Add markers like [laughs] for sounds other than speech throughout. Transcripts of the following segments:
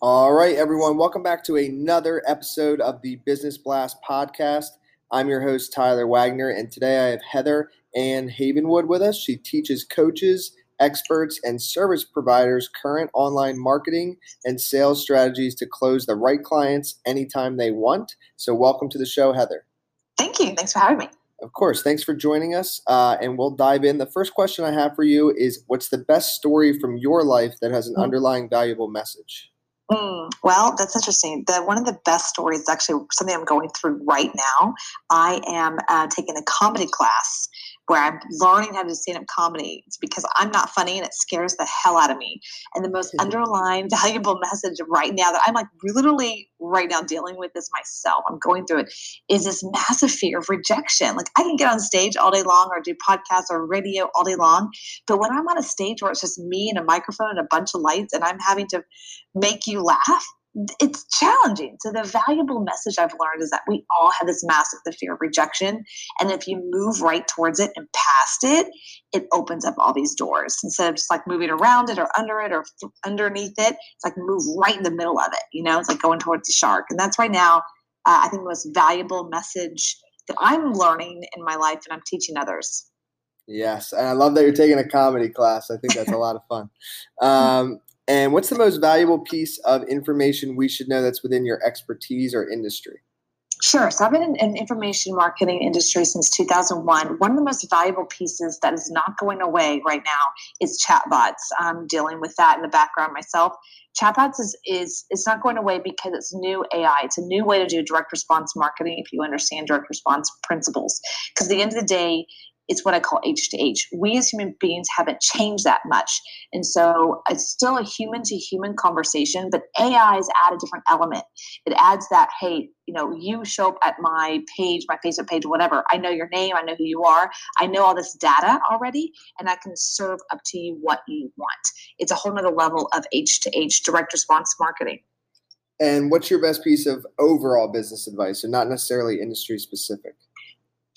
All right, everyone, welcome back to another episode of the Business Blast podcast. I'm your host, Tyler Wagner, and today I have Heather Ann Havenwood with us. She teaches coaches, experts, and service providers current online marketing and sales strategies to close the right clients anytime they want. So, welcome to the show, Heather. Thank you. Thanks for having me. Of course. Thanks for joining us. Uh, and we'll dive in. The first question I have for you is What's the best story from your life that has an mm-hmm. underlying valuable message? Mm, well, that's interesting. The one of the best stories actually something I'm going through right now. I am uh, taking a comedy class where I'm learning how to do stand up comedy. It's because I'm not funny and it scares the hell out of me. And the most mm-hmm. underlying [laughs] valuable message right now that I'm like literally right now dealing with this myself, I'm going through it, is this massive fear of rejection. Like I can get on stage all day long or do podcasts or radio all day long. But when I'm on a stage where it's just me and a microphone and a bunch of lights and I'm having to make you laugh, it's challenging. So the valuable message I've learned is that we all have this massive the fear of rejection, and if you move right towards it and past it, it opens up all these doors instead of just like moving around it or under it or underneath it. It's like move right in the middle of it. You know, it's like going towards the shark, and that's right now. Uh, I think the most valuable message that I'm learning in my life, and I'm teaching others. Yes, and I love that you're taking a comedy class. I think that's a lot of fun. [laughs] Um, and what's the most valuable piece of information we should know that's within your expertise or industry? Sure. So I've been in, in information marketing industry since 2001. One of the most valuable pieces that is not going away right now is chatbots. I'm dealing with that in the background myself. Chatbots is is it's not going away because it's new AI. It's a new way to do direct response marketing if you understand direct response principles. Because at the end of the day, it's what I call H to H. We as human beings haven't changed that much. And so it's still a human to human conversation, but AI has added a different element. It adds that, hey, you know, you show up at my page, my Facebook page, whatever. I know your name, I know who you are, I know all this data already, and I can serve up to you what you want. It's a whole nother level of H to H direct response marketing. And what's your best piece of overall business advice, and not necessarily industry specific?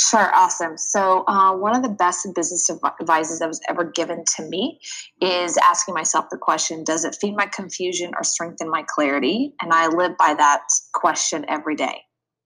Sure, awesome. So, uh, one of the best business advices that was ever given to me is asking myself the question Does it feed my confusion or strengthen my clarity? And I live by that question every day.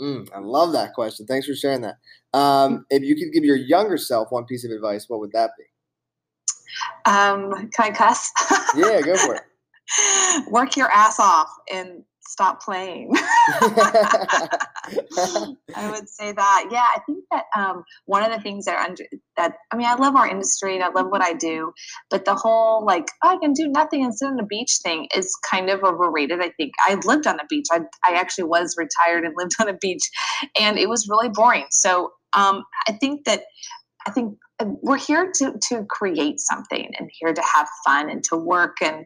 Mm, I love that question. Thanks for sharing that. Um, if you could give your younger self one piece of advice, what would that be? Um, can I cuss? yeah, go for it. [laughs] Work your ass off and stop playing. [laughs] [laughs] I would say that. Yeah, I think that um, one of the things that under, that I mean, I love our industry and I love what I do, but the whole like oh, I can do nothing and sit on the beach thing is kind of overrated. I think I lived on the beach. I I actually was retired and [laughs] lived on a beach, and it was really boring. So um, I think that I think uh, we're here to to create something and here to have fun and to work and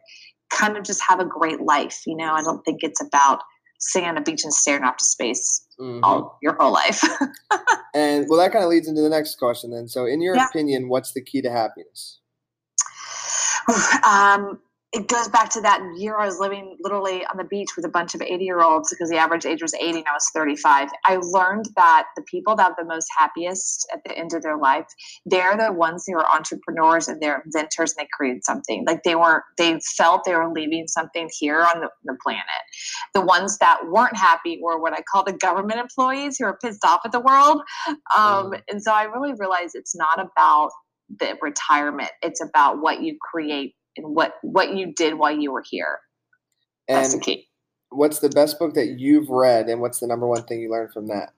kind of just have a great life. You know, I don't think it's about sitting on a beach and staring off to space mm-hmm. all your whole life. [laughs] and well, that kind of leads into the next question then. So, in your yeah. opinion, what's the key to happiness? Um, it goes back to that year I was living literally on the beach with a bunch of 80 year olds because the average age was 80 and I was 35. I learned that the people that are the most happiest at the end of their life, they're the ones who are entrepreneurs and they're inventors and they created something. Like they were, they felt they were leaving something here on the, the planet. The ones that weren't happy were what I call the government employees who are pissed off at the world. Um, mm. And so I really realized it's not about the retirement, it's about what you create and what what you did while you were here. And That's the key. What's the best book that you've read, and what's the number one thing you learned from that?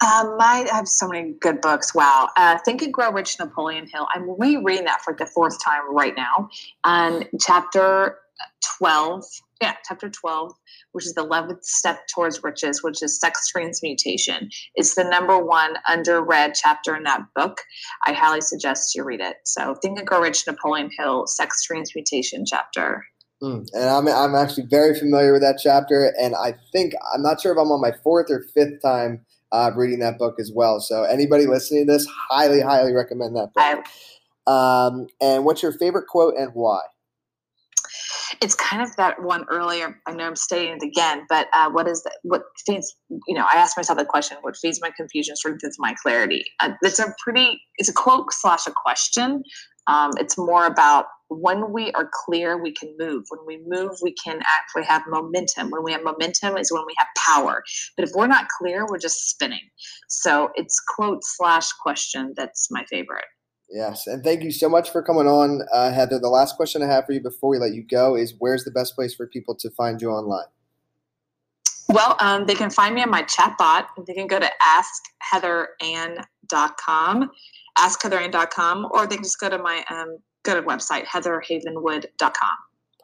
Um, I have so many good books. Wow. Uh, Think and Grow Rich Napoleon Hill. I'm rereading that for the fourth time right now. And chapter 12, yeah, chapter 12, which is the 11th step towards riches, which is sex transmutation. It's the number one underread chapter in that book. I highly suggest you read it. So, Think and Grow Rich, Napoleon Hill, Sex Transmutation chapter. Mm, and I'm, I'm actually very familiar with that chapter. And I think, I'm not sure if I'm on my fourth or fifth time uh, reading that book as well. So, anybody listening to this, highly, highly recommend that book. Um, and what's your favorite quote and why? It's kind of that one earlier. I know I'm stating it again, but uh, what is that? What feeds? You know, I asked myself the question: What feeds my confusion strengthens my clarity? Uh, it's a pretty. It's a quote slash a question. Um, it's more about when we are clear, we can move. When we move, we can actually have momentum. When we have momentum, is when we have power. But if we're not clear, we're just spinning. So it's quote slash question that's my favorite. Yes, and thank you so much for coming on, uh, Heather. The last question I have for you before we let you go is where's the best place for people to find you online? Well, um, they can find me on my chatbot. And they can go to askheatherann.com, askheatherann.com, or they can just go to my um, go to website, heatherhavenwood.com.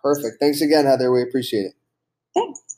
Perfect. Thanks again, Heather. We appreciate it. Thanks.